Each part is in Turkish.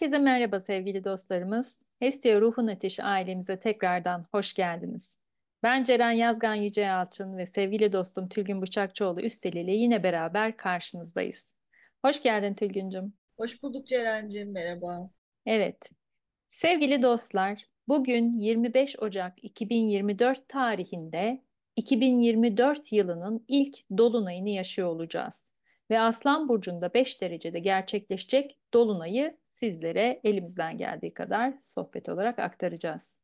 Herkese merhaba sevgili dostlarımız. Hestia Ruhun Ateşi ailemize tekrardan hoş geldiniz. Ben Ceren Yazgan Yüce Yalçın ve sevgili dostum Tülgün Bıçakçıoğlu Üstel ile yine beraber karşınızdayız. Hoş geldin Tülgüncüm. Hoş bulduk Ceren'cim, merhaba. Evet, sevgili dostlar, bugün 25 Ocak 2024 tarihinde 2024 yılının ilk dolunayını yaşıyor olacağız. Ve Aslan Burcu'nda 5 derecede gerçekleşecek dolunayı sizlere elimizden geldiği kadar sohbet olarak aktaracağız.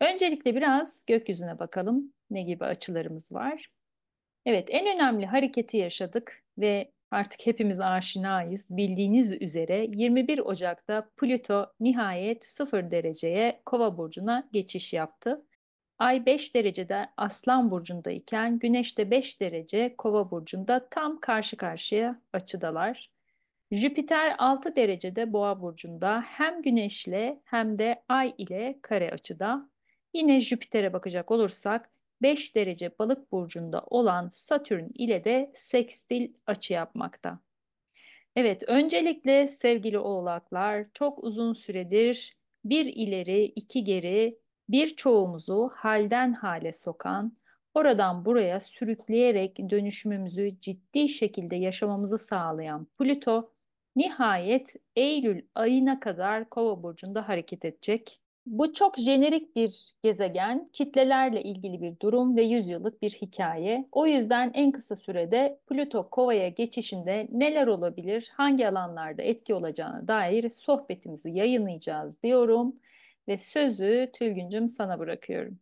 Öncelikle biraz gökyüzüne bakalım. Ne gibi açılarımız var? Evet, en önemli hareketi yaşadık ve artık hepimiz aşinayız. Bildiğiniz üzere 21 Ocak'ta Plüto nihayet 0 dereceye Kova burcuna geçiş yaptı. Ay 5 derecede Aslan burcundayken Güneş de 5 derece Kova burcunda tam karşı karşıya açıdalar. Jüpiter 6 derecede Boğa burcunda hem Güneş'le hem de Ay ile kare açıda. Yine Jüpiter'e bakacak olursak 5 derece Balık burcunda olan Satürn ile de sekstil açı yapmakta. Evet, öncelikle sevgili oğlaklar çok uzun süredir bir ileri iki geri birçoğumuzu halden hale sokan, oradan buraya sürükleyerek dönüşümümüzü ciddi şekilde yaşamamızı sağlayan Plüto nihayet Eylül ayına kadar Kova burcunda hareket edecek. Bu çok jenerik bir gezegen, kitlelerle ilgili bir durum ve yüzyıllık bir hikaye. O yüzden en kısa sürede Plüto Kova'ya geçişinde neler olabilir, hangi alanlarda etki olacağına dair sohbetimizi yayınlayacağız diyorum ve sözü Tülgüncüm sana bırakıyorum.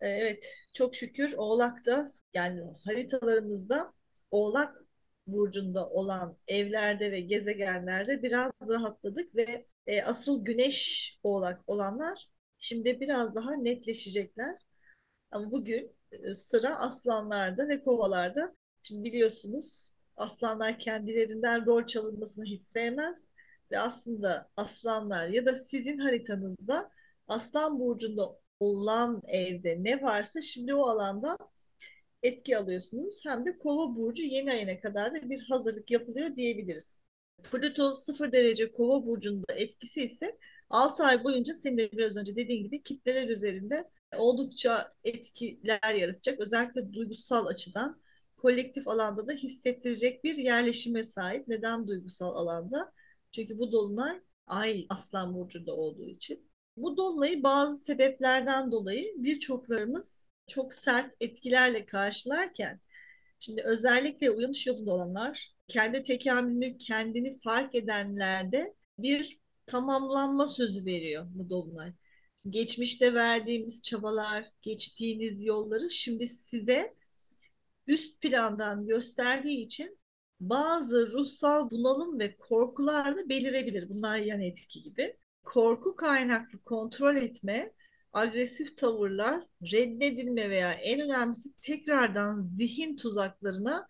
Evet, çok şükür Oğlak'ta yani haritalarımızda Oğlak burcunda olan evlerde ve gezegenlerde biraz rahatladık ve e, asıl güneş oğlak olanlar şimdi biraz daha netleşecekler. Ama bugün e, sıra aslanlarda ve kovalarda. Şimdi biliyorsunuz aslanlar kendilerinden rol çalınmasını hiç sevmez ve aslında aslanlar ya da sizin haritanızda aslan burcunda olan evde ne varsa şimdi o alanda etki alıyorsunuz. Hem de kova burcu yeni ayına kadar da bir hazırlık yapılıyor diyebiliriz. Plüto 0 derece kova burcunda etkisi ise 6 ay boyunca senin de biraz önce dediğin gibi kitleler üzerinde oldukça etkiler yaratacak. Özellikle duygusal açıdan kolektif alanda da hissettirecek bir yerleşime sahip. Neden duygusal alanda? Çünkü bu dolunay ay aslan burcunda olduğu için. Bu dolunayı bazı sebeplerden dolayı birçoklarımız çok sert etkilerle karşılarken şimdi özellikle uyanış yolunda olanlar kendi tekamülünü kendini fark edenlerde bir tamamlanma sözü veriyor bu dolunay. Geçmişte verdiğimiz çabalar, geçtiğiniz yolları şimdi size üst plandan gösterdiği için bazı ruhsal bunalım ve korkular da belirebilir. Bunlar yan etki gibi. Korku kaynaklı kontrol etme agresif tavırlar, reddedilme veya en önemlisi tekrardan zihin tuzaklarına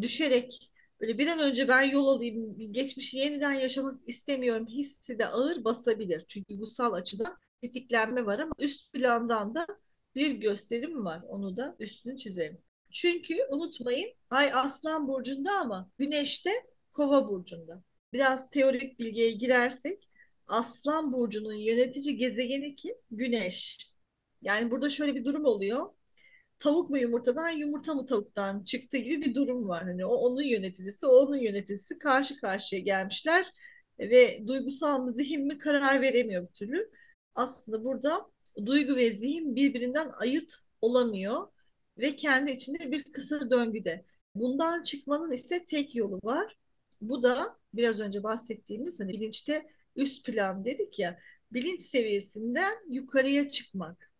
düşerek böyle bir an önce ben yol alayım, geçmişi yeniden yaşamak istemiyorum hissi de ağır basabilir. Çünkü duygusal açıdan tetiklenme var ama üst plandan da bir gösterim var. Onu da üstünü çizelim. Çünkü unutmayın Ay Aslan Burcu'nda ama Güneş de Kova Burcu'nda. Biraz teorik bilgiye girersek Aslan Burcu'nun yönetici gezegeni kim? Güneş. Yani burada şöyle bir durum oluyor. Tavuk mu yumurtadan, yumurta mı tavuktan çıktı gibi bir durum var. Hani o onun yöneticisi, o onun yöneticisi karşı karşıya gelmişler ve duygusal mı, zihin mi karar veremiyor bir türlü. Aslında burada duygu ve zihin birbirinden ayırt olamıyor ve kendi içinde bir kısır döngüde. Bundan çıkmanın ise tek yolu var. Bu da biraz önce bahsettiğimiz hani bilinçte üst plan dedik ya bilinç seviyesinden yukarıya çıkmak.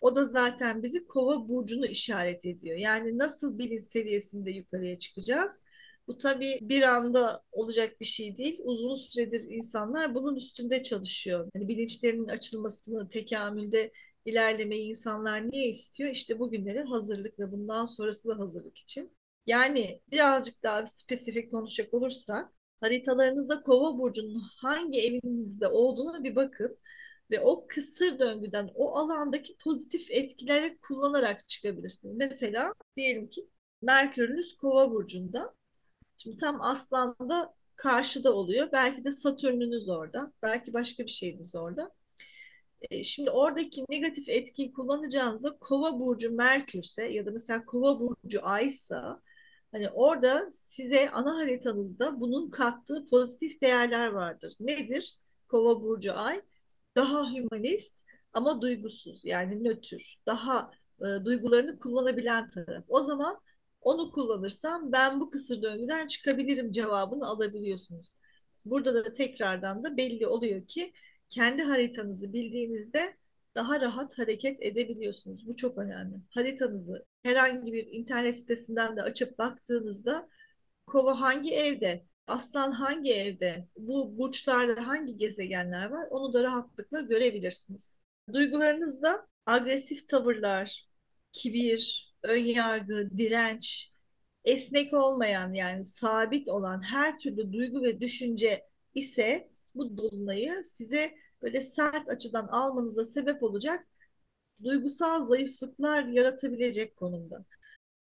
O da zaten bizi kova burcunu işaret ediyor. Yani nasıl bilinç seviyesinde yukarıya çıkacağız? Bu tabii bir anda olacak bir şey değil. Uzun süredir insanlar bunun üstünde çalışıyor. Yani bilinçlerinin açılmasını, tekamülde ilerlemeyi insanlar niye istiyor? İşte bugünlere hazırlık ve bundan sonrası da hazırlık için. Yani birazcık daha spesifik konuşacak olursak haritalarınızda kova burcunun hangi evinizde olduğuna bir bakın ve o kısır döngüden o alandaki pozitif etkileri kullanarak çıkabilirsiniz. Mesela diyelim ki Merkür'ünüz kova burcunda. Şimdi tam aslanda karşıda oluyor. Belki de Satürn'ünüz orada. Belki başka bir şeyiniz orada. E, şimdi oradaki negatif etkiyi kullanacağınızda Kova burcu Merkürse ya da mesela Kova burcu Aysa hani orada size ana haritanızda bunun kattığı pozitif değerler vardır. Nedir? Kova burcu Ay daha hümanist ama duygusuz yani nötr, daha e, duygularını kullanabilen taraf. O zaman onu kullanırsam ben bu kısır döngüden çıkabilirim cevabını alabiliyorsunuz. Burada da tekrardan da belli oluyor ki kendi haritanızı bildiğinizde daha rahat hareket edebiliyorsunuz. Bu çok önemli. Haritanızı herhangi bir internet sitesinden de açıp baktığınızda kova hangi evde, aslan hangi evde, bu burçlarda hangi gezegenler var onu da rahatlıkla görebilirsiniz. Duygularınızda agresif tavırlar, kibir, önyargı, direnç, esnek olmayan yani sabit olan her türlü duygu ve düşünce ise bu dolunayı size böyle sert açıdan almanıza sebep olacak duygusal zayıflıklar yaratabilecek konumda.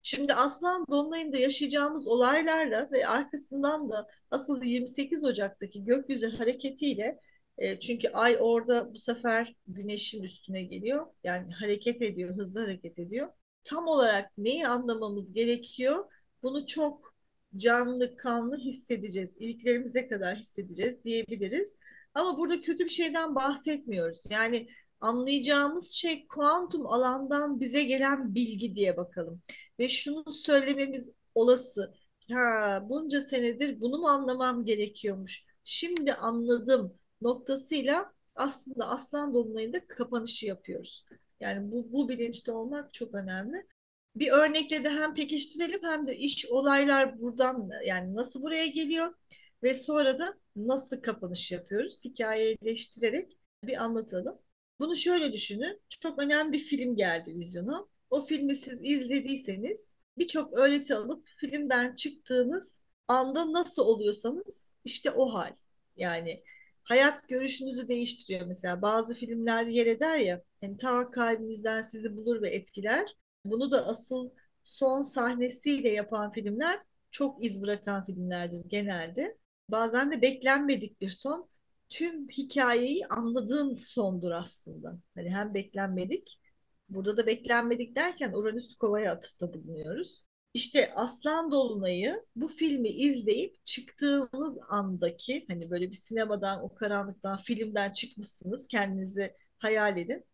Şimdi Aslan Dolunay'ında yaşayacağımız olaylarla ve arkasından da asıl 28 Ocak'taki gökyüzü hareketiyle e, çünkü ay orada bu sefer güneşin üstüne geliyor. Yani hareket ediyor, hızlı hareket ediyor. Tam olarak neyi anlamamız gerekiyor? Bunu çok canlı, kanlı hissedeceğiz. İliklerimize kadar hissedeceğiz diyebiliriz. Ama burada kötü bir şeyden bahsetmiyoruz. Yani anlayacağımız şey kuantum alandan bize gelen bilgi diye bakalım. Ve şunu söylememiz olası. Ha, bunca senedir bunu mu anlamam gerekiyormuş? Şimdi anladım noktasıyla aslında Aslan Dolunay'ında kapanışı yapıyoruz. Yani bu, bu bilinçte olmak çok önemli. Bir örnekle de hem pekiştirelim hem de iş olaylar buradan yani nasıl buraya geliyor ve sonra da nasıl kapanış yapıyoruz hikayeleştirerek bir anlatalım. Bunu şöyle düşünün. Çok önemli bir film geldi vizyona. O filmi siz izlediyseniz birçok öğreti alıp filmden çıktığınız anda nasıl oluyorsanız işte o hal. Yani hayat görüşünüzü değiştiriyor mesela. Bazı filmler yer eder ya, yani ta kalbinizden sizi bulur ve etkiler. Bunu da asıl son sahnesiyle yapan filmler çok iz bırakan filmlerdir genelde. Bazen de beklenmedik bir son. Tüm hikayeyi anladığın sondur aslında. Hani hem beklenmedik, burada da beklenmedik derken Uranüs Kova'ya atıfta bulunuyoruz. İşte Aslan Dolunay'ı bu filmi izleyip çıktığınız andaki hani böyle bir sinemadan o karanlıktan filmden çıkmışsınız kendinizi hayal edin.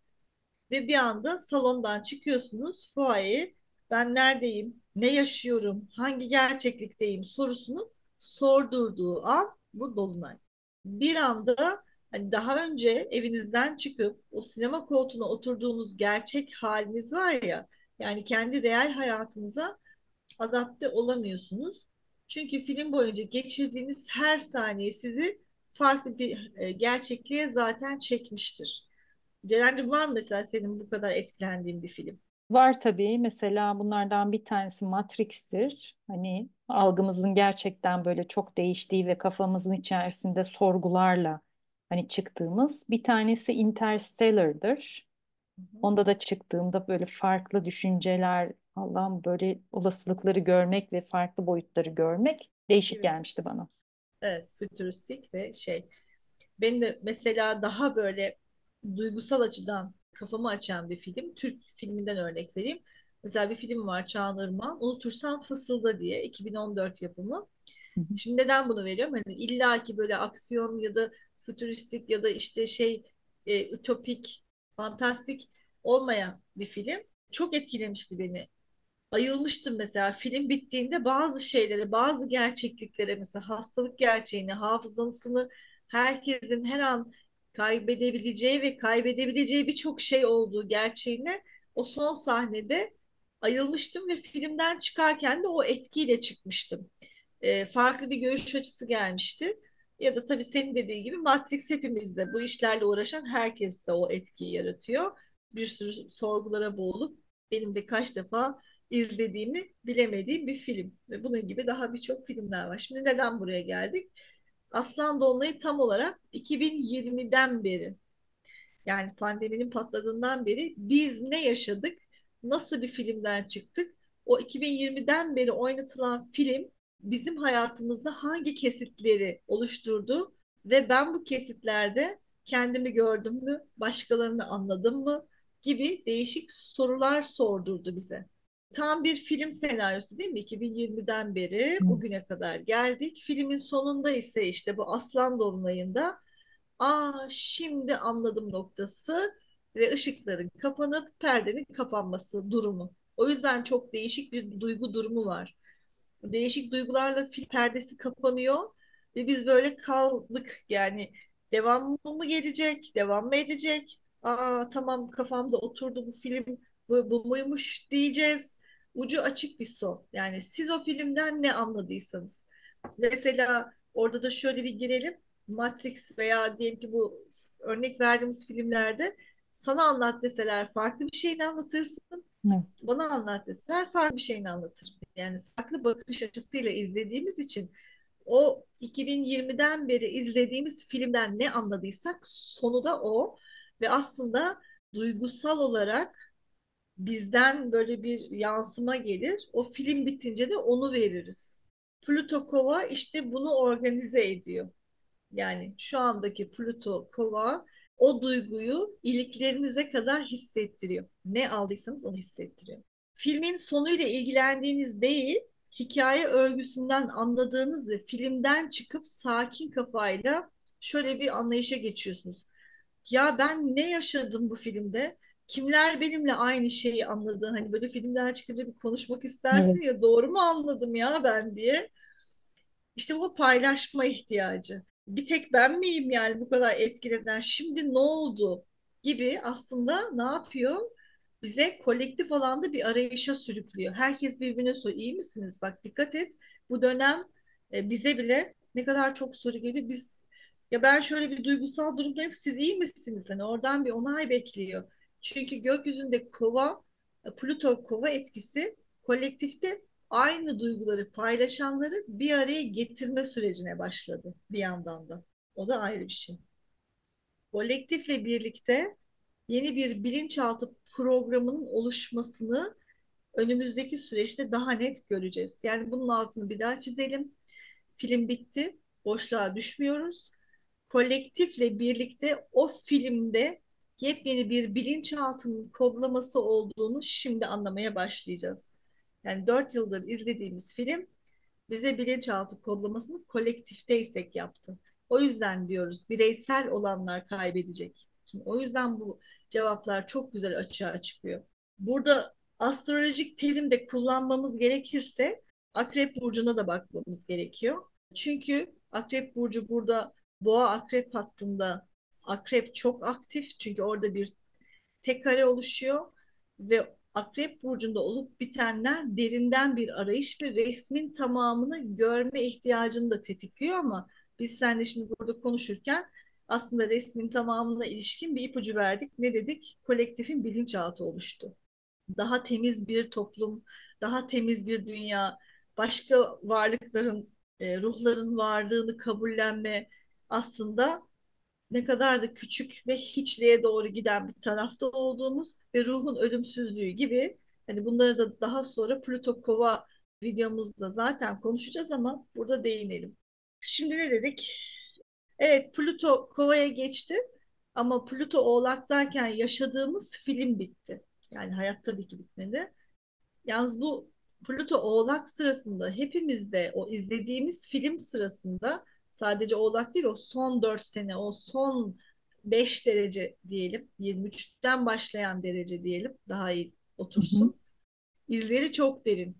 Ve bir anda salondan çıkıyorsunuz fuayeye ben neredeyim, ne yaşıyorum, hangi gerçeklikteyim sorusunu sordurduğu an bu Dolunay. Bir anda hani daha önce evinizden çıkıp o sinema koltuğuna oturduğunuz gerçek haliniz var ya yani kendi real hayatınıza adapte olamıyorsunuz. Çünkü film boyunca geçirdiğiniz her saniye sizi farklı bir e, gerçekliğe zaten çekmiştir. Ceren'cim var mı mesela senin bu kadar etkilendiğin bir film? Var tabii. Mesela bunlardan bir tanesi Matrix'tir. Hani algımızın gerçekten böyle çok değiştiği ve kafamızın içerisinde sorgularla hani çıktığımız. Bir tanesi Interstellar'dır. Onda da çıktığımda böyle farklı düşünceler, Allah'ım böyle olasılıkları görmek ve farklı boyutları görmek değişik gelmişti bana. Evet, fütüristik ve şey. Benim de mesela daha böyle duygusal açıdan kafamı açan bir film. Türk filminden örnek vereyim. Mesela bir film var Çağan Irmak'ın Unutursan Fısılda diye 2014 yapımı. Şimdi neden bunu veriyorum? Hani illa ki böyle aksiyon ya da fütüristik ya da işte şey e, ütopik, fantastik olmayan bir film. Çok etkilemişti beni ayılmıştım mesela film bittiğinde bazı şeylere, bazı gerçekliklere mesela hastalık gerçeğini, hafızasını herkesin her an kaybedebileceği ve kaybedebileceği birçok şey olduğu gerçeğine o son sahnede ayılmıştım ve filmden çıkarken de o etkiyle çıkmıştım. Ee, farklı bir görüş açısı gelmişti. Ya da tabii senin dediğin gibi Matrix hepimizde bu işlerle uğraşan herkes de o etkiyi yaratıyor. Bir sürü sorgulara boğulup benim de kaç defa izlediğimi bilemediğim bir film. Ve bunun gibi daha birçok filmler var. Şimdi neden buraya geldik? Aslan Dolunay'ı tam olarak 2020'den beri yani pandeminin patladığından beri biz ne yaşadık? Nasıl bir filmden çıktık? O 2020'den beri oynatılan film bizim hayatımızda hangi kesitleri oluşturdu ve ben bu kesitlerde kendimi gördüm mü, başkalarını anladım mı gibi değişik sorular sordurdu bize. Tam bir film senaryosu değil mi? 2020'den beri bugüne kadar geldik. Filmin sonunda ise işte bu Aslan Dolunay'ında aa şimdi anladım noktası ve ışıkların kapanıp perdenin kapanması durumu. O yüzden çok değişik bir duygu durumu var. Değişik duygularla film perdesi kapanıyor ve biz böyle kaldık yani devam mı gelecek, devam mı edecek? Aa tamam kafamda oturdu bu film bu, bu muymuş diyeceğiz. Ucu açık bir son. Yani siz o filmden ne anladıysanız. Mesela orada da şöyle bir girelim. Matrix veya diyelim ki bu örnek verdiğimiz filmlerde sana anlat deseler farklı bir şeyini anlatırsın. Evet. Bana anlat deseler farklı bir şeyini anlatırım. Yani farklı bakış açısıyla izlediğimiz için o 2020'den beri izlediğimiz filmden ne anladıysak sonu da o ve aslında duygusal olarak bizden böyle bir yansıma gelir. O film bitince de onu veririz. Pluto Kova işte bunu organize ediyor. Yani şu andaki Pluto Kova o duyguyu iliklerinize kadar hissettiriyor. Ne aldıysanız onu hissettiriyor. Filmin sonuyla ilgilendiğiniz değil, hikaye örgüsünden anladığınız ve filmden çıkıp sakin kafayla şöyle bir anlayışa geçiyorsunuz. Ya ben ne yaşadım bu filmde? Kimler benimle aynı şeyi anladı? Hani böyle filmden çıkınca bir konuşmak istersin evet. ya doğru mu anladım ya ben diye. İşte bu paylaşma ihtiyacı bir tek ben miyim yani bu kadar etkilenen şimdi ne oldu gibi aslında ne yapıyor? Bize kolektif alanda bir arayışa sürüklüyor. Herkes birbirine soruyor. İyi misiniz? Bak dikkat et. Bu dönem e, bize bile ne kadar çok soru geliyor. Biz ya ben şöyle bir duygusal durumdayım. Siz iyi misiniz? Hani oradan bir onay bekliyor. Çünkü gökyüzünde kova, e, Plüto kova etkisi kolektifte aynı duyguları paylaşanları bir araya getirme sürecine başladı bir yandan da. O da ayrı bir şey. Kolektifle birlikte yeni bir bilinçaltı programının oluşmasını önümüzdeki süreçte daha net göreceğiz. Yani bunun altını bir daha çizelim. Film bitti. Boşluğa düşmüyoruz. Kolektifle birlikte o filmde yepyeni bir bilinçaltının kodlaması olduğunu şimdi anlamaya başlayacağız. Yani dört yıldır izlediğimiz film bize bilinçaltı kodlamasını kolektifteysek yaptı. O yüzden diyoruz bireysel olanlar kaybedecek. Şimdi o yüzden bu cevaplar çok güzel açığa çıkıyor. Burada astrolojik terim de kullanmamız gerekirse Akrep Burcu'na da bakmamız gerekiyor. Çünkü Akrep Burcu burada Boğa Akrep hattında Akrep çok aktif çünkü orada bir tek kare oluşuyor ve Akrep burcunda olup bitenler derinden bir arayış ve resmin tamamını görme ihtiyacını da tetikliyor ama biz seninle şimdi burada konuşurken aslında resmin tamamına ilişkin bir ipucu verdik. Ne dedik? Kolektifin bilinçaltı oluştu. Daha temiz bir toplum, daha temiz bir dünya, başka varlıkların, e, ruhların varlığını kabullenme aslında ne kadar da küçük ve hiçliğe doğru giden bir tarafta olduğumuz ve ruhun ölümsüzlüğü gibi hani bunları da daha sonra Plüto Kova videomuzda zaten konuşacağız ama burada değinelim. Şimdi ne dedik? Evet Plüto Kova'ya geçti ama Plüto Oğlak'tayken yaşadığımız film bitti. Yani hayat tabii ki bitmedi. Yalnız bu Plüto Oğlak sırasında hepimizde o izlediğimiz film sırasında sadece oğlak değil o son 4 sene o son 5 derece diyelim 23'ten başlayan derece diyelim daha iyi otursun. Hı hı. İzleri çok derin.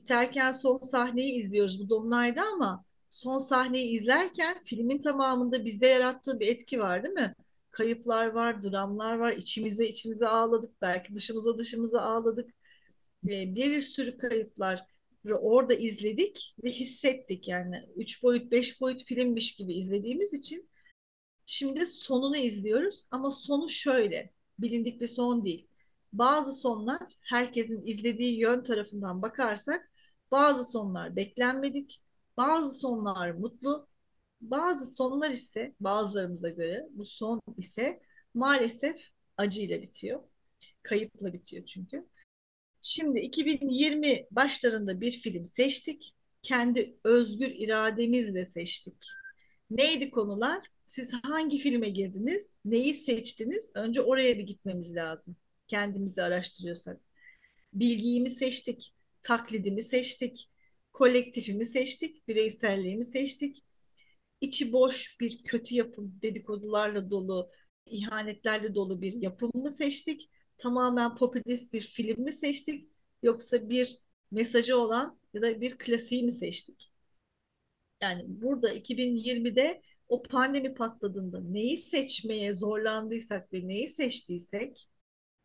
Biterken son sahneyi izliyoruz bu Dolunay'da ama son sahneyi izlerken filmin tamamında bizde yarattığı bir etki var değil mi? Kayıplar var, dramlar var. içimize içimize ağladık. Belki dışımıza dışımıza ağladık. Ve bir sürü kayıplar orada izledik ve hissettik yani üç boyut beş boyut filmmiş gibi izlediğimiz için şimdi sonunu izliyoruz ama sonu şöyle bilindik bir son değil. Bazı sonlar herkesin izlediği yön tarafından bakarsak bazı sonlar beklenmedik, bazı sonlar mutlu, bazı sonlar ise bazılarımıza göre bu son ise maalesef acıyla bitiyor. Kayıpla bitiyor çünkü. Şimdi 2020 başlarında bir film seçtik. kendi özgür irademizle seçtik. Neydi konular? Siz hangi filme girdiniz? Neyi seçtiniz? Önce oraya bir gitmemiz lazım. Kendimizi araştırıyorsak. Bilgiyi seçtik? Taklidimi seçtik? Kolektifimi seçtik? Bireyselliğimi seçtik? İçi boş bir kötü yapım, dedikodularla dolu, ihanetlerle dolu bir yapım mı seçtik? Tamamen popülist bir film mi seçtik? Yoksa bir mesajı olan ya da bir klasiği mi seçtik? Yani burada 2020'de o pandemi patladığında neyi seçmeye zorlandıysak ve neyi seçtiysek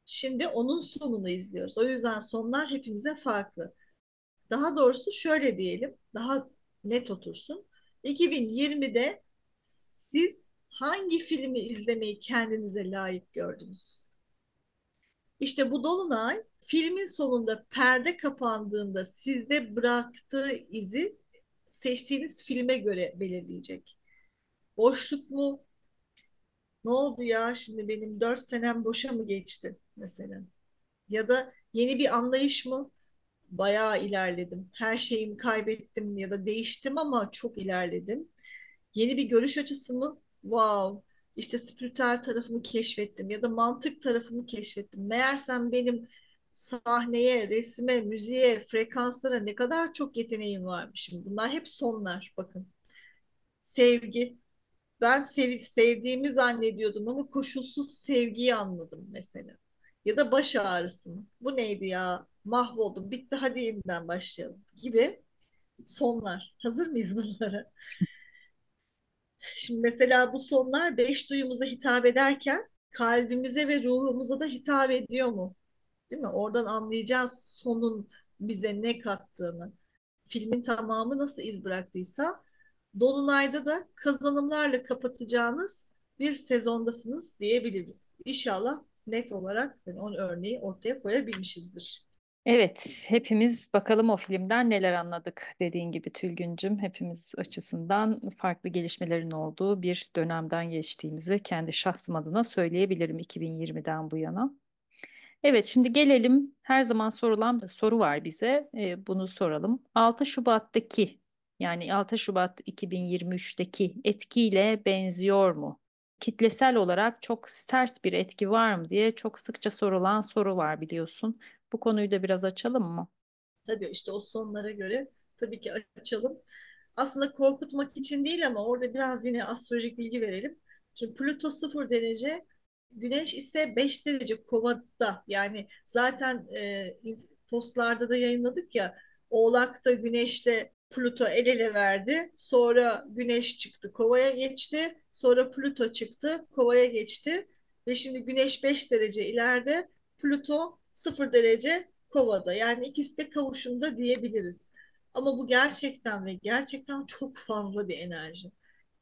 şimdi onun sonunu izliyoruz. O yüzden sonlar hepimize farklı. Daha doğrusu şöyle diyelim, daha net otursun. 2020'de siz hangi filmi izlemeyi kendinize layık gördünüz? İşte bu dolunay filmin sonunda perde kapandığında sizde bıraktığı izi seçtiğiniz filme göre belirleyecek. Boşluk mu? Ne oldu ya şimdi benim dört senem boşa mı geçti mesela? Ya da yeni bir anlayış mı? Bayağı ilerledim. Her şeyimi kaybettim ya da değiştim ama çok ilerledim. Yeni bir görüş açısı mı? Wow. İşte spiritüel tarafımı keşfettim ya da mantık tarafımı keşfettim. Meğersem benim sahneye, resme, müziğe, frekanslara ne kadar çok yeteneğim varmış. Bunlar hep sonlar bakın. Sevgi. Ben sev sevdiğimi zannediyordum ama koşulsuz sevgiyi anladım mesela. Ya da baş ağrısı mı? Bu neydi ya? Mahvoldum. Bitti hadi yeniden başlayalım gibi sonlar. Hazır mıyız bunlara? Şimdi mesela bu sonlar beş duyumuza hitap ederken kalbimize ve ruhumuza da hitap ediyor mu? Değil mi? Oradan anlayacağız sonun bize ne kattığını. Filmin tamamı nasıl iz bıraktıysa Dolunay'da da kazanımlarla kapatacağınız bir sezondasınız diyebiliriz. İnşallah net olarak yani onun örneği ortaya koyabilmişizdir. Evet, hepimiz bakalım o filmden neler anladık dediğin gibi Tülgüncüm. Hepimiz açısından farklı gelişmelerin olduğu bir dönemden geçtiğimizi kendi şahsım adına söyleyebilirim 2020'den bu yana. Evet, şimdi gelelim. Her zaman sorulan bir soru var bize. Ee, bunu soralım. 6 Şubat'taki yani 6 Şubat 2023'teki etkiyle benziyor mu? Kitlesel olarak çok sert bir etki var mı diye çok sıkça sorulan soru var biliyorsun. Bu konuyu da biraz açalım mı? Tabii işte o sonlara göre tabii ki açalım. Aslında korkutmak için değil ama orada biraz yine astrolojik bilgi verelim. Şimdi Plüto sıfır derece Güneş ise 5 derece kovada yani zaten e, postlarda da yayınladık ya Oğlak'ta Güneş'te Plüto el ele verdi. Sonra Güneş çıktı kovaya geçti. Sonra Plüto çıktı kovaya geçti. Ve şimdi Güneş 5 derece ileride Plüto 0 derece kovada. Yani ikisi de kavuşumda diyebiliriz. Ama bu gerçekten ve gerçekten çok fazla bir enerji.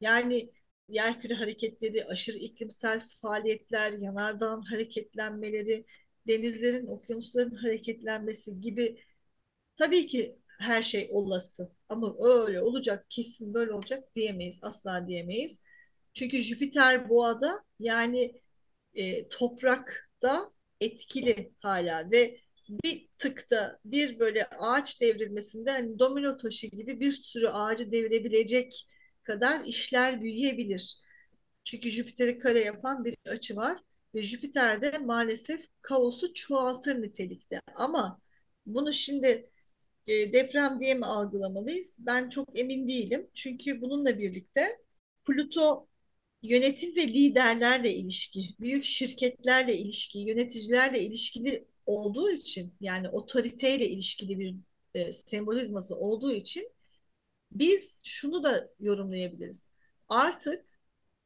Yani yerküre hareketleri, aşırı iklimsel faaliyetler, yanardağın hareketlenmeleri, denizlerin, okyanusların hareketlenmesi gibi tabii ki her şey olası. Ama öyle olacak, kesin böyle olacak diyemeyiz, asla diyemeyiz. Çünkü Jüpiter boğada yani e, toprakta etkili hala ve bir tıkta bir böyle ağaç devrilmesinde hani domino taşı gibi bir sürü ağacı devirebilecek kadar işler büyüyebilir. Çünkü Jüpiter'i kare yapan bir açı var ve Jüpiter'de maalesef kaosu çoğaltır nitelikte. Ama bunu şimdi e, deprem diye mi algılamalıyız? Ben çok emin değilim. Çünkü bununla birlikte Plüto yönetim ve liderlerle ilişki, büyük şirketlerle ilişki, yöneticilerle ilişkili olduğu için yani otoriteyle ilişkili bir e, sembolizması olduğu için biz şunu da yorumlayabiliriz. Artık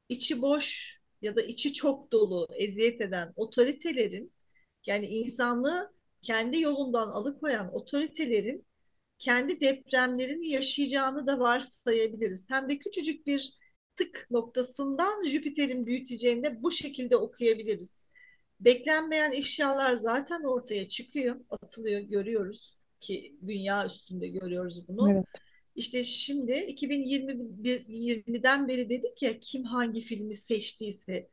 içi boş ya da içi çok dolu eziyet eden otoritelerin yani insanlığı kendi yolundan alıkoyan otoritelerin kendi depremlerini yaşayacağını da varsayabiliriz. Hem de küçücük bir tık noktasından Jüpiter'in büyüteceğini de bu şekilde okuyabiliriz. Beklenmeyen ifşalar zaten ortaya çıkıyor, atılıyor, görüyoruz ki dünya üstünde görüyoruz bunu. Evet. İşte şimdi 2020'den beri dedik ya kim hangi filmi seçtiyse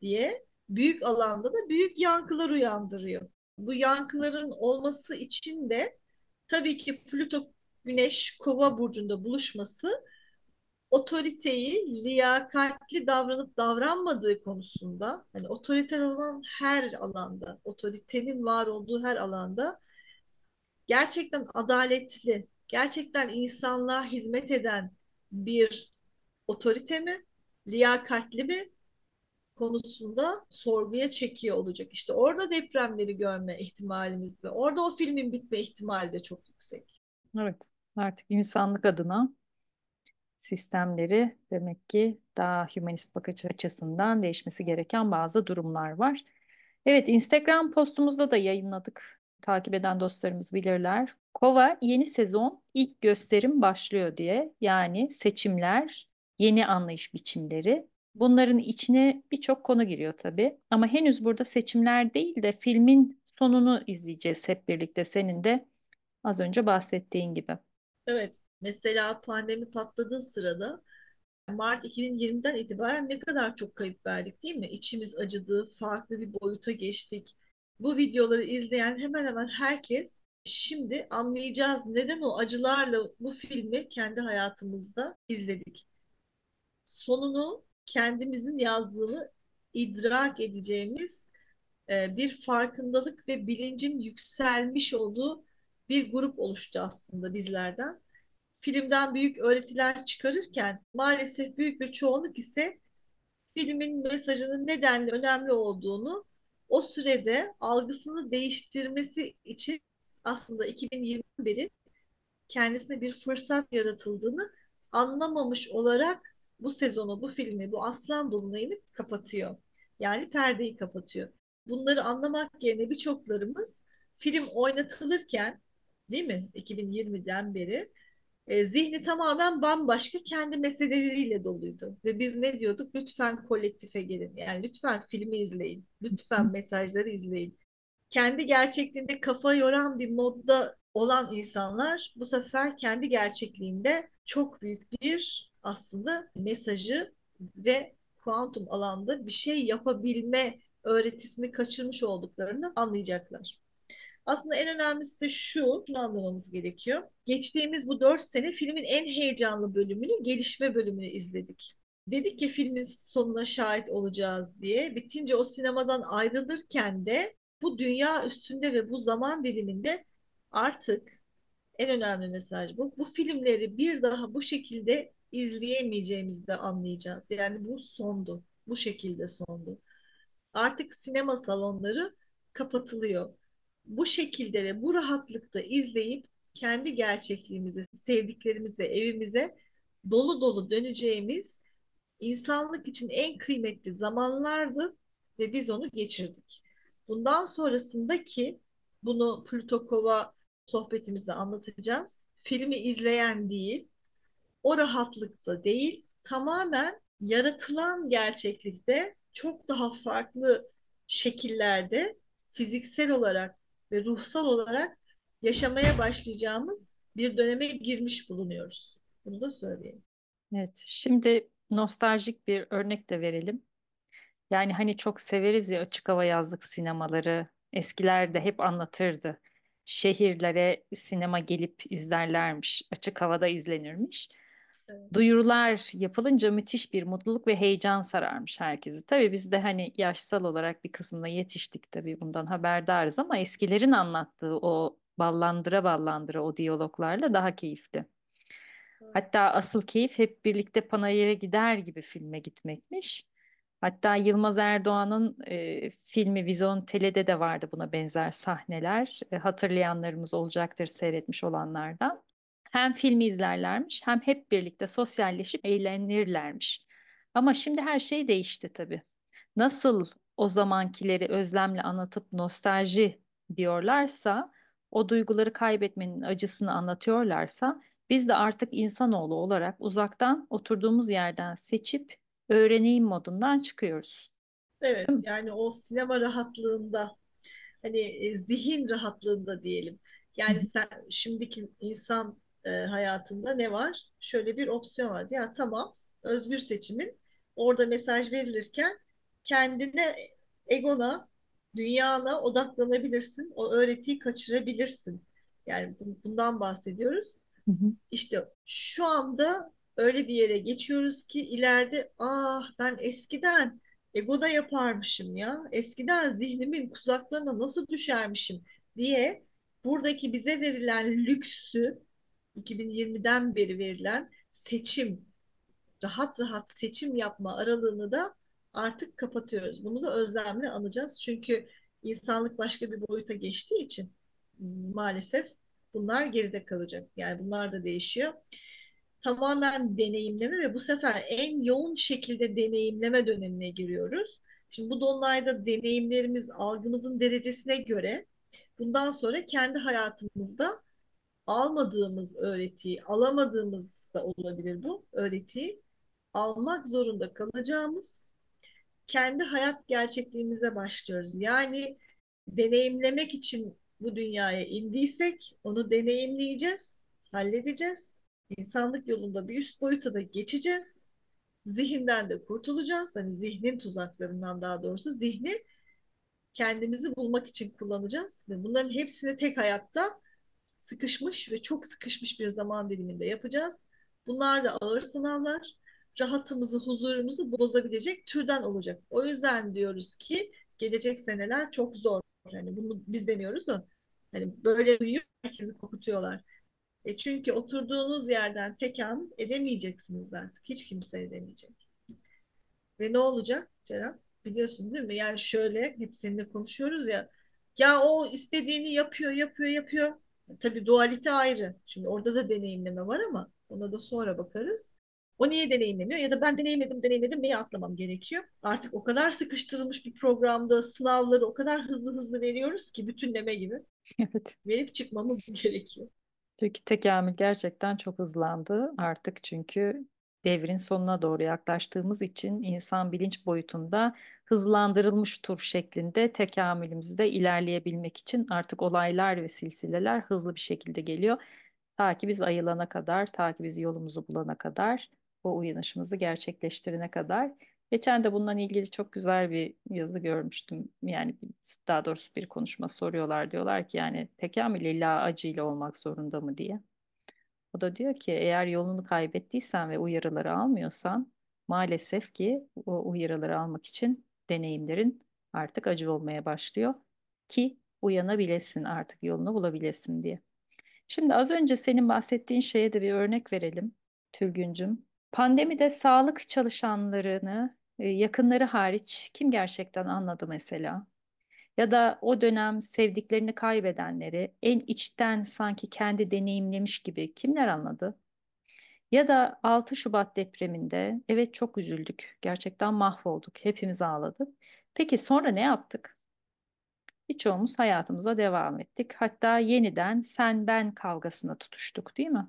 diye büyük alanda da büyük yankılar uyandırıyor. Bu yankıların olması için de tabii ki Plüto Güneş Kova burcunda buluşması otoriteyi liyakatli davranıp davranmadığı konusunda hani otoriter olan her alanda, otoritenin var olduğu her alanda gerçekten adaletli, gerçekten insanlığa hizmet eden bir otorite mi, liyakatli mi konusunda sorguya çekiyor olacak. İşte orada depremleri görme ihtimalimiz ve orada o filmin bitme ihtimali de çok yüksek. Evet, artık insanlık adına sistemleri demek ki daha hümanist bakış açısından değişmesi gereken bazı durumlar var. Evet, Instagram postumuzda da yayınladık. Takip eden dostlarımız bilirler. Kova yeni sezon ilk gösterim başlıyor diye. Yani seçimler, yeni anlayış biçimleri. Bunların içine birçok konu giriyor tabii. Ama henüz burada seçimler değil de filmin sonunu izleyeceğiz hep birlikte senin de az önce bahsettiğin gibi. Evet, mesela pandemi patladığı sırada Mart 2020'den itibaren ne kadar çok kayıp verdik değil mi? İçimiz acıdı, farklı bir boyuta geçtik. Bu videoları izleyen hemen hemen herkes şimdi anlayacağız neden o acılarla bu filmi kendi hayatımızda izledik. Sonunu kendimizin yazdığını idrak edeceğimiz e, bir farkındalık ve bilincin yükselmiş olduğu bir grup oluştu aslında bizlerden. Filmden büyük öğretiler çıkarırken maalesef büyük bir çoğunluk ise filmin mesajının nedenli önemli olduğunu o sürede algısını değiştirmesi için aslında 2021'in kendisine bir fırsat yaratıldığını anlamamış olarak bu sezonu, bu filmi, bu Aslan Dolunay'ını kapatıyor. Yani perdeyi kapatıyor. Bunları anlamak yerine birçoklarımız film oynatılırken değil mi 2020'den beri e, zihni tamamen bambaşka kendi meseleleriyle doluydu. Ve biz ne diyorduk? Lütfen kolektife gelin. Yani lütfen filmi izleyin. Lütfen mesajları izleyin. Kendi gerçekliğinde kafa yoran bir modda olan insanlar bu sefer kendi gerçekliğinde çok büyük bir aslında mesajı ve kuantum alanda bir şey yapabilme öğretisini kaçırmış olduklarını anlayacaklar. Aslında en önemlisi de şu, şunu anlamamız gerekiyor. Geçtiğimiz bu dört sene filmin en heyecanlı bölümünü, gelişme bölümünü izledik. Dedik ki filmin sonuna şahit olacağız diye. Bitince o sinemadan ayrılırken de bu dünya üstünde ve bu zaman diliminde artık en önemli mesaj bu. Bu filmleri bir daha bu şekilde izleyemeyeceğimizi de anlayacağız. Yani bu sondu. Bu şekilde sondu. Artık sinema salonları kapatılıyor. Bu şekilde ve bu rahatlıkta izleyip kendi gerçekliğimize, sevdiklerimize, evimize dolu dolu döneceğimiz insanlık için en kıymetli zamanlardı ve biz onu geçirdik. Bundan sonrasındaki bunu Plutokova sohbetimizde anlatacağız. Filmi izleyen değil, o rahatlıkta değil, tamamen yaratılan gerçeklikte çok daha farklı şekillerde fiziksel olarak ve ruhsal olarak yaşamaya başlayacağımız bir döneme girmiş bulunuyoruz. Bunu da söyleyeyim. Evet, şimdi nostaljik bir örnek de verelim. Yani hani çok severiz ya açık hava yazlık sinemaları. Eskiler de hep anlatırdı. Şehirlere sinema gelip izlerlermiş. Açık havada izlenirmiş. Evet. Duyurular yapılınca müthiş bir mutluluk ve heyecan sararmış herkesi. Tabii biz de hani yaşsal olarak bir kısmına yetiştik tabii bundan haberdarız ama eskilerin anlattığı o ballandıra ballandıra o diyaloglarla daha keyifli. Hatta asıl keyif hep birlikte panayıra gider gibi filme gitmekmiş. Hatta Yılmaz Erdoğan'ın e, filmi Vizyon Tele'de de vardı buna benzer sahneler. E, hatırlayanlarımız olacaktır seyretmiş olanlardan. Hem filmi izlerlermiş hem hep birlikte sosyalleşip eğlenirlermiş. Ama şimdi her şey değişti tabii. Nasıl o zamankileri özlemle anlatıp nostalji diyorlarsa, o duyguları kaybetmenin acısını anlatıyorlarsa, biz de artık insanoğlu olarak uzaktan oturduğumuz yerden seçip öğreneyim modundan çıkıyoruz. Evet, yani o sinema rahatlığında, hani e, zihin rahatlığında diyelim. Yani sen şimdiki insan e, hayatında ne var? Şöyle bir opsiyon var. Ya tamam, özgür seçimin orada mesaj verilirken kendine, egona, dünyana odaklanabilirsin. O öğretiyi kaçırabilirsin. Yani bundan bahsediyoruz. Hı hı. İşte şu anda öyle bir yere geçiyoruz ki ileride ah ben eskiden egoda yaparmışım ya. Eskiden zihnimin kuzaklarına nasıl düşermişim diye buradaki bize verilen lüksü 2020'den beri verilen seçim, rahat rahat seçim yapma aralığını da artık kapatıyoruz. Bunu da özlemle anacağız. Çünkü insanlık başka bir boyuta geçtiği için maalesef bunlar geride kalacak. Yani bunlar da değişiyor. Tamamen deneyimleme ve bu sefer en yoğun şekilde deneyimleme dönemine giriyoruz. Şimdi bu dolunayda deneyimlerimiz algımızın derecesine göre bundan sonra kendi hayatımızda almadığımız öğretiyi, alamadığımız da olabilir bu öğretiyi almak zorunda kalacağımız kendi hayat gerçekliğimize başlıyoruz. Yani deneyimlemek için bu dünyaya indiysek onu deneyimleyeceğiz, halledeceğiz. İnsanlık yolunda bir üst boyuta da geçeceğiz. Zihinden de kurtulacağız. Hani zihnin tuzaklarından daha doğrusu zihni kendimizi bulmak için kullanacağız. Ve bunların hepsini tek hayatta sıkışmış ve çok sıkışmış bir zaman diliminde yapacağız. Bunlar da ağır sınavlar. Rahatımızı, huzurumuzu bozabilecek türden olacak. O yüzden diyoruz ki gelecek seneler çok zor. Yani bunu biz demiyoruz da hani böyle uyuyup herkesi kokutuyorlar. E çünkü oturduğunuz yerden tekamül edemeyeceksiniz artık. Hiç kimse edemeyecek. Ve ne olacak Ceren? Biliyorsun değil mi? Yani şöyle hep seninle konuşuyoruz ya. Ya o istediğini yapıyor, yapıyor, yapıyor. Tabii dualite ayrı. Şimdi orada da deneyimleme var ama ona da sonra bakarız. O niye deneyimlemiyor? Ya da ben deneyimledim, deneyimledim, neyi atlamam gerekiyor? Artık o kadar sıkıştırılmış bir programda sınavları o kadar hızlı hızlı veriyoruz ki bütünleme gibi. Evet. Verip çıkmamız gerekiyor. Çünkü tekamül gerçekten çok hızlandı artık çünkü devrin sonuna doğru yaklaştığımız için insan bilinç boyutunda hızlandırılmış tur şeklinde tekamülümüzde ilerleyebilmek için artık olaylar ve silsileler hızlı bir şekilde geliyor. Ta ki biz ayılana kadar, ta ki biz yolumuzu bulana kadar, o uyanışımızı gerçekleştirene kadar. Geçen de bundan ilgili çok güzel bir yazı görmüştüm. Yani daha doğrusu bir konuşma soruyorlar. Diyorlar ki yani tekamül illa acıyla olmak zorunda mı diye. O da diyor ki eğer yolunu kaybettiysen ve uyarıları almıyorsan maalesef ki o uyarıları almak için deneyimlerin artık acı olmaya başlıyor ki uyanabilesin artık yolunu bulabilesin diye. Şimdi az önce senin bahsettiğin şeye de bir örnek verelim Tülgüncüm. Pandemide sağlık çalışanlarını e, yakınları hariç kim gerçekten anladı mesela? Ya da o dönem sevdiklerini kaybedenleri en içten sanki kendi deneyimlemiş gibi kimler anladı? Ya da 6 Şubat depreminde evet çok üzüldük. Gerçekten mahvolduk. Hepimiz ağladık. Peki sonra ne yaptık? Birçoğumuz hayatımıza devam ettik. Hatta yeniden sen ben kavgasına tutuştuk, değil mi?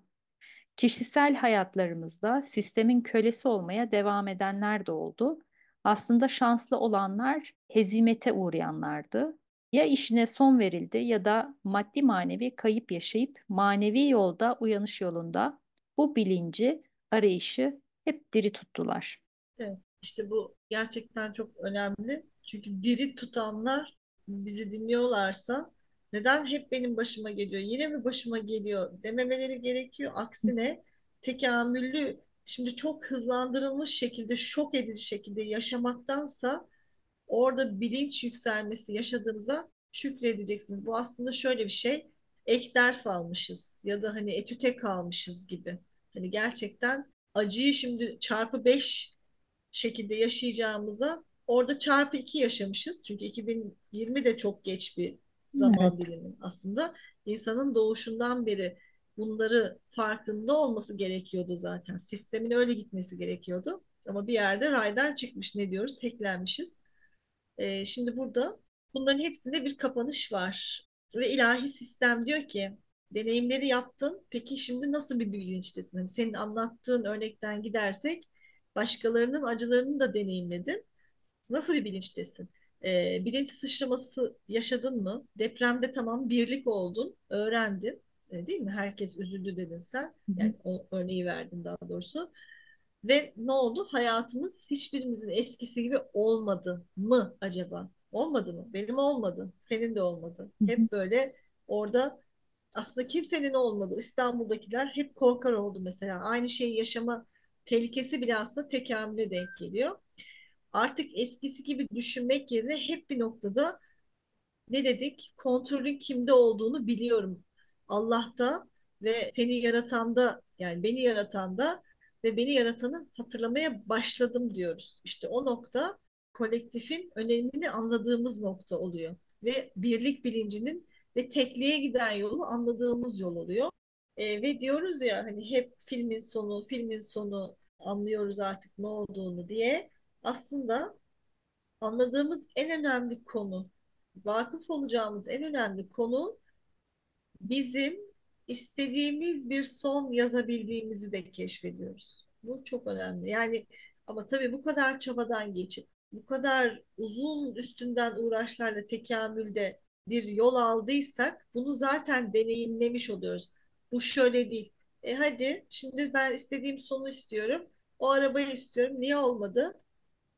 Kişisel hayatlarımızda sistemin kölesi olmaya devam edenler de oldu. Aslında şanslı olanlar hezimete uğrayanlardı. Ya işine son verildi ya da maddi manevi kayıp yaşayıp manevi yolda uyanış yolunda bu bilinci, arayışı hep diri tuttular. Evet, işte bu gerçekten çok önemli. Çünkü diri tutanlar bizi dinliyorlarsa neden hep benim başıma geliyor, yine mi başıma geliyor dememeleri gerekiyor. Aksine tekamüllü, şimdi çok hızlandırılmış şekilde, şok edici şekilde yaşamaktansa orada bilinç yükselmesi yaşadığınıza şükredeceksiniz. Bu aslında şöyle bir şey, ek ders almışız ya da hani etüte kalmışız gibi. Hani gerçekten acıyı şimdi çarpı 5 şekilde yaşayacağımıza orada çarpı 2 yaşamışız. Çünkü 2020 de çok geç bir zaman Evet. dilimi aslında. İnsanın doğuşundan beri bunları farkında olması gerekiyordu zaten. Sistemin öyle gitmesi gerekiyordu. Ama bir yerde raydan çıkmış ne diyoruz? Hacklenmişiz. Ee, şimdi burada bunların hepsinde bir kapanış var. Ve ilahi sistem diyor ki deneyimleri yaptın. Peki şimdi nasıl bir bilinçtesin? Hani senin anlattığın örnekten gidersek başkalarının acılarını da deneyimledin. Nasıl bir bilinçtesin? Ee, bilinç sıçraması yaşadın mı? Depremde tamam birlik oldun, öğrendin. E, değil mi? Herkes üzüldü dedin sen. Yani o örneği verdin daha doğrusu. Ve ne oldu? Hayatımız hiçbirimizin eskisi gibi olmadı mı acaba? Olmadı mı? Benim olmadı. Senin de olmadı. Hep böyle orada Aslında kimsenin olmadı. İstanbul'dakiler hep korkar oldu mesela. Aynı şeyi yaşama tehlikesi bile aslında tekamüle denk geliyor. Artık eskisi gibi düşünmek yerine hep bir noktada ne dedik? Kontrolün kimde olduğunu biliyorum. Allah'ta ve seni yaratanda yani beni yaratanda ve beni yaratanı hatırlamaya başladım diyoruz. İşte o nokta kolektifin önemini anladığımız nokta oluyor. Ve birlik bilincinin ve tekliğe giden yolu anladığımız yol oluyor. E, ve diyoruz ya hani hep filmin sonu, filmin sonu anlıyoruz artık ne olduğunu diye. Aslında anladığımız en önemli konu, vakıf olacağımız en önemli konu bizim istediğimiz bir son yazabildiğimizi de keşfediyoruz. Bu çok önemli. Yani ama tabii bu kadar çabadan geçip bu kadar uzun üstünden uğraşlarla tekamülde bir yol aldıysak bunu zaten deneyimlemiş oluyoruz. Bu şöyle değil. E hadi şimdi ben istediğim sonu istiyorum. O arabayı istiyorum. Niye olmadı?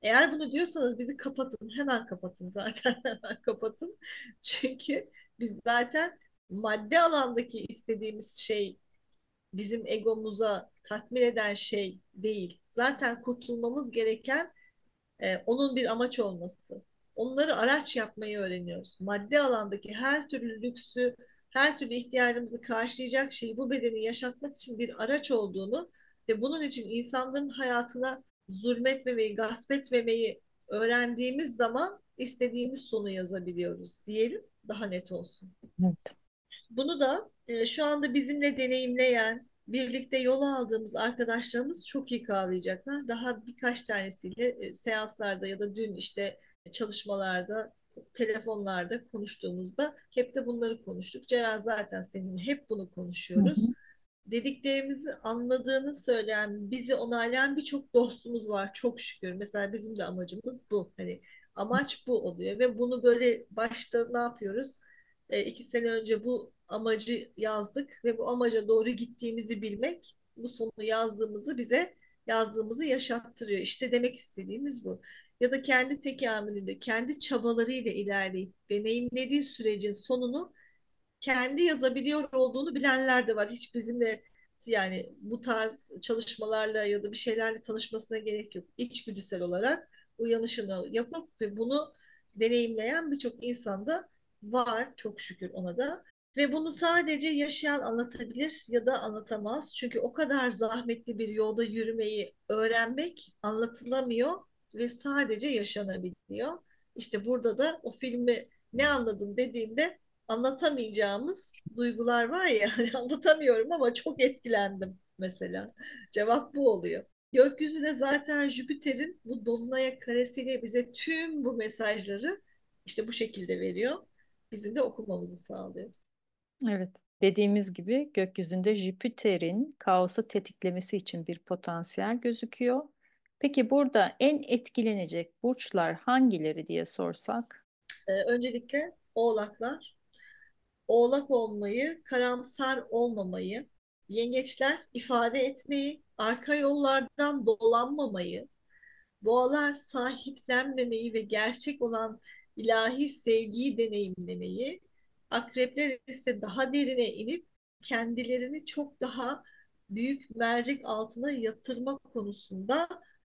Eğer bunu diyorsanız bizi kapatın. Hemen kapatın zaten. Hemen kapatın. Çünkü biz zaten madde alandaki istediğimiz şey bizim egomuza tatmin eden şey değil. Zaten kurtulmamız gereken e, onun bir amaç olması. Onları araç yapmayı öğreniyoruz. Madde alandaki her türlü lüksü, her türlü ihtiyacımızı karşılayacak şeyi bu bedeni yaşatmak için bir araç olduğunu ve bunun için insanların hayatına zulmetmemeyi, gasp etmemeyi öğrendiğimiz zaman istediğimiz sonu yazabiliyoruz diyelim daha net olsun. Evet. Bunu da e, şu anda bizimle deneyimleyen, birlikte yol aldığımız arkadaşlarımız çok iyi kavrayacaklar. Daha birkaç tanesiyle e, seanslarda ya da dün işte çalışmalarda, telefonlarda konuştuğumuzda hep de bunları konuştuk. Ceren zaten seninle hep bunu konuşuyoruz. Hı hı dediklerimizi anladığını söyleyen, bizi onaylayan birçok dostumuz var çok şükür. Mesela bizim de amacımız bu. Hani amaç bu oluyor ve bunu böyle başta ne yapıyoruz? E, iki sene önce bu amacı yazdık ve bu amaca doğru gittiğimizi bilmek, bu sonu yazdığımızı bize yazdığımızı yaşattırıyor. İşte demek istediğimiz bu. Ya da kendi tekamülünde, kendi çabalarıyla ilerleyip deneyimlediği sürecin sonunu kendi yazabiliyor olduğunu bilenler de var. Hiç bizimle yani bu tarz çalışmalarla ya da bir şeylerle tanışmasına gerek yok. İçgüdüsel olarak uyanışını yapıp ve bunu deneyimleyen birçok insan da var çok şükür ona da. Ve bunu sadece yaşayan anlatabilir ya da anlatamaz. Çünkü o kadar zahmetli bir yolda yürümeyi öğrenmek anlatılamıyor ve sadece yaşanabiliyor. İşte burada da o filmi ne anladın dediğinde anlatamayacağımız duygular var ya hani anlatamıyorum ama çok etkilendim mesela. Cevap bu oluyor. Gökyüzü de zaten Jüpiter'in bu dolunay karesiyle bize tüm bu mesajları işte bu şekilde veriyor. Bizim de okumamızı sağlıyor. Evet. Dediğimiz gibi gökyüzünde Jüpiter'in kaosu tetiklemesi için bir potansiyel gözüküyor. Peki burada en etkilenecek burçlar hangileri diye sorsak? Ee, öncelikle oğlaklar, oğlak olmayı, karamsar olmamayı, yengeçler ifade etmeyi, arka yollardan dolanmamayı, boğalar sahiplenmemeyi ve gerçek olan ilahi sevgiyi deneyimlemeyi, akrepler ise daha derine inip kendilerini çok daha büyük mercek altına yatırma konusunda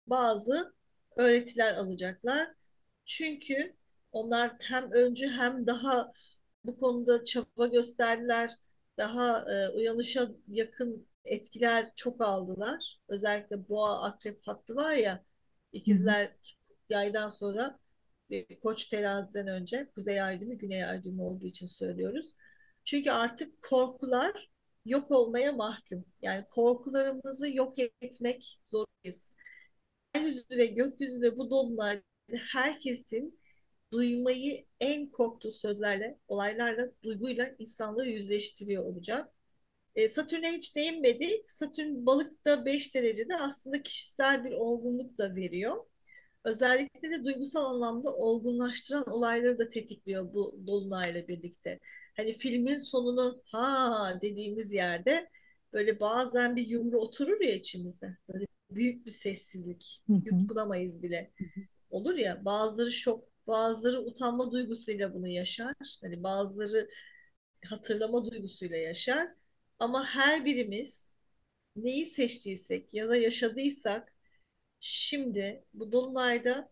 bazı öğretiler alacaklar. Çünkü onlar hem öncü hem daha bu konuda çaba gösterdiler. Daha e, uyanışa yakın etkiler çok aldılar. Özellikle boğa akrep hattı var ya ikizler yaydan sonra koç teraziden önce kuzey ay düğümü güney ay düğümü olduğu için söylüyoruz. Çünkü artık korkular yok olmaya mahkum. Yani korkularımızı yok etmek zorundayız. Yeryüzü ve gökyüzünde bu dolunay herkesin duymayı en korktuğu sözlerle, olaylarla, duyguyla insanlığı yüzleştiriyor olacak. E, Satürn'e hiç değinmedik. Satürn balıkta 5 derecede aslında kişisel bir olgunluk da veriyor. Özellikle de duygusal anlamda olgunlaştıran olayları da tetikliyor bu dolunayla birlikte. Hani filmin sonunu ha dediğimiz yerde böyle bazen bir yumru oturur ya içimize. Böyle büyük bir sessizlik. Yutkunamayız bile. Olur ya bazıları şok Bazıları utanma duygusuyla bunu yaşar. Hani bazıları hatırlama duygusuyla yaşar. Ama her birimiz neyi seçtiysek ya da yaşadıysak şimdi bu dolunayda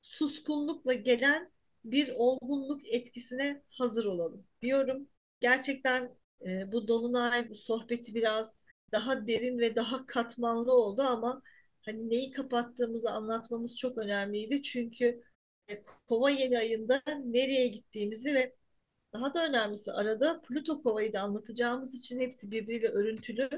suskunlukla gelen bir olgunluk etkisine hazır olalım diyorum. Gerçekten e, bu dolunay bu sohbeti biraz daha derin ve daha katmanlı oldu ama hani neyi kapattığımızı anlatmamız çok önemliydi. Çünkü e, Kova yeni ayında nereye gittiğimizi ve daha da önemlisi arada Plüto Kova'yı da anlatacağımız için hepsi birbiriyle örüntülü.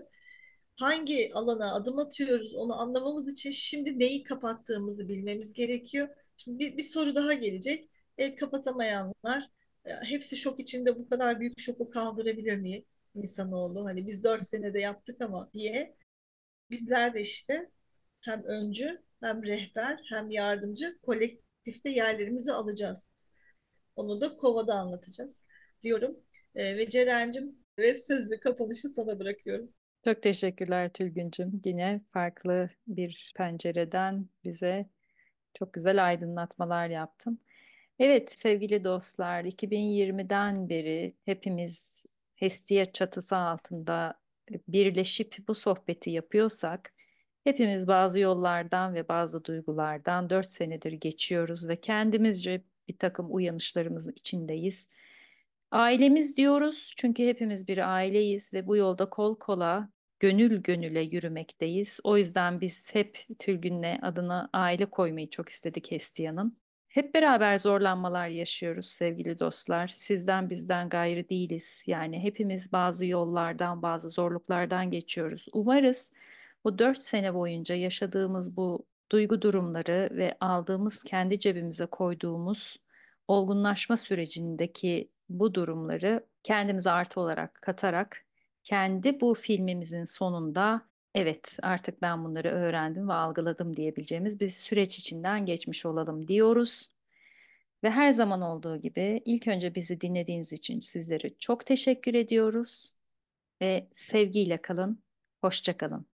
Hangi alana adım atıyoruz onu anlamamız için şimdi neyi kapattığımızı bilmemiz gerekiyor. Şimdi bir, bir soru daha gelecek. El kapatamayanlar e, hepsi şok içinde bu kadar büyük şoku kaldırabilir mi insanoğlu? Hani biz dört senede yaptık ama diye. Bizler de işte hem öncü hem rehber hem yardımcı kolektifte yerlerimizi alacağız. Onu da Kova'da anlatacağız diyorum. E, ve Ceren'cim ve sözü kapanışı sana bırakıyorum. Çok teşekkürler Tülgüncüm. Yine farklı bir pencereden bize çok güzel aydınlatmalar yaptın. Evet sevgili dostlar, 2020'den beri hepimiz Hestiye çatısı altında birleşip bu sohbeti yapıyorsak, hepimiz bazı yollardan ve bazı duygulardan dört senedir geçiyoruz ve kendimizce bir takım uyanışlarımızın içindeyiz. Ailemiz diyoruz çünkü hepimiz bir aileyiz ve bu yolda kol kola, gönül gönüle yürümekteyiz. O yüzden biz hep Tülgün'le adına aile koymayı çok istedik Hestiya'nın. Hep beraber zorlanmalar yaşıyoruz sevgili dostlar. Sizden bizden gayrı değiliz. Yani hepimiz bazı yollardan, bazı zorluklardan geçiyoruz. Umarız bu dört sene boyunca yaşadığımız bu duygu durumları ve aldığımız kendi cebimize koyduğumuz olgunlaşma sürecindeki bu durumları kendimize artı olarak katarak kendi bu filmimizin sonunda evet artık ben bunları öğrendim ve algıladım diyebileceğimiz bir süreç içinden geçmiş olalım diyoruz. Ve her zaman olduğu gibi ilk önce bizi dinlediğiniz için sizlere çok teşekkür ediyoruz ve sevgiyle kalın, hoşça kalın.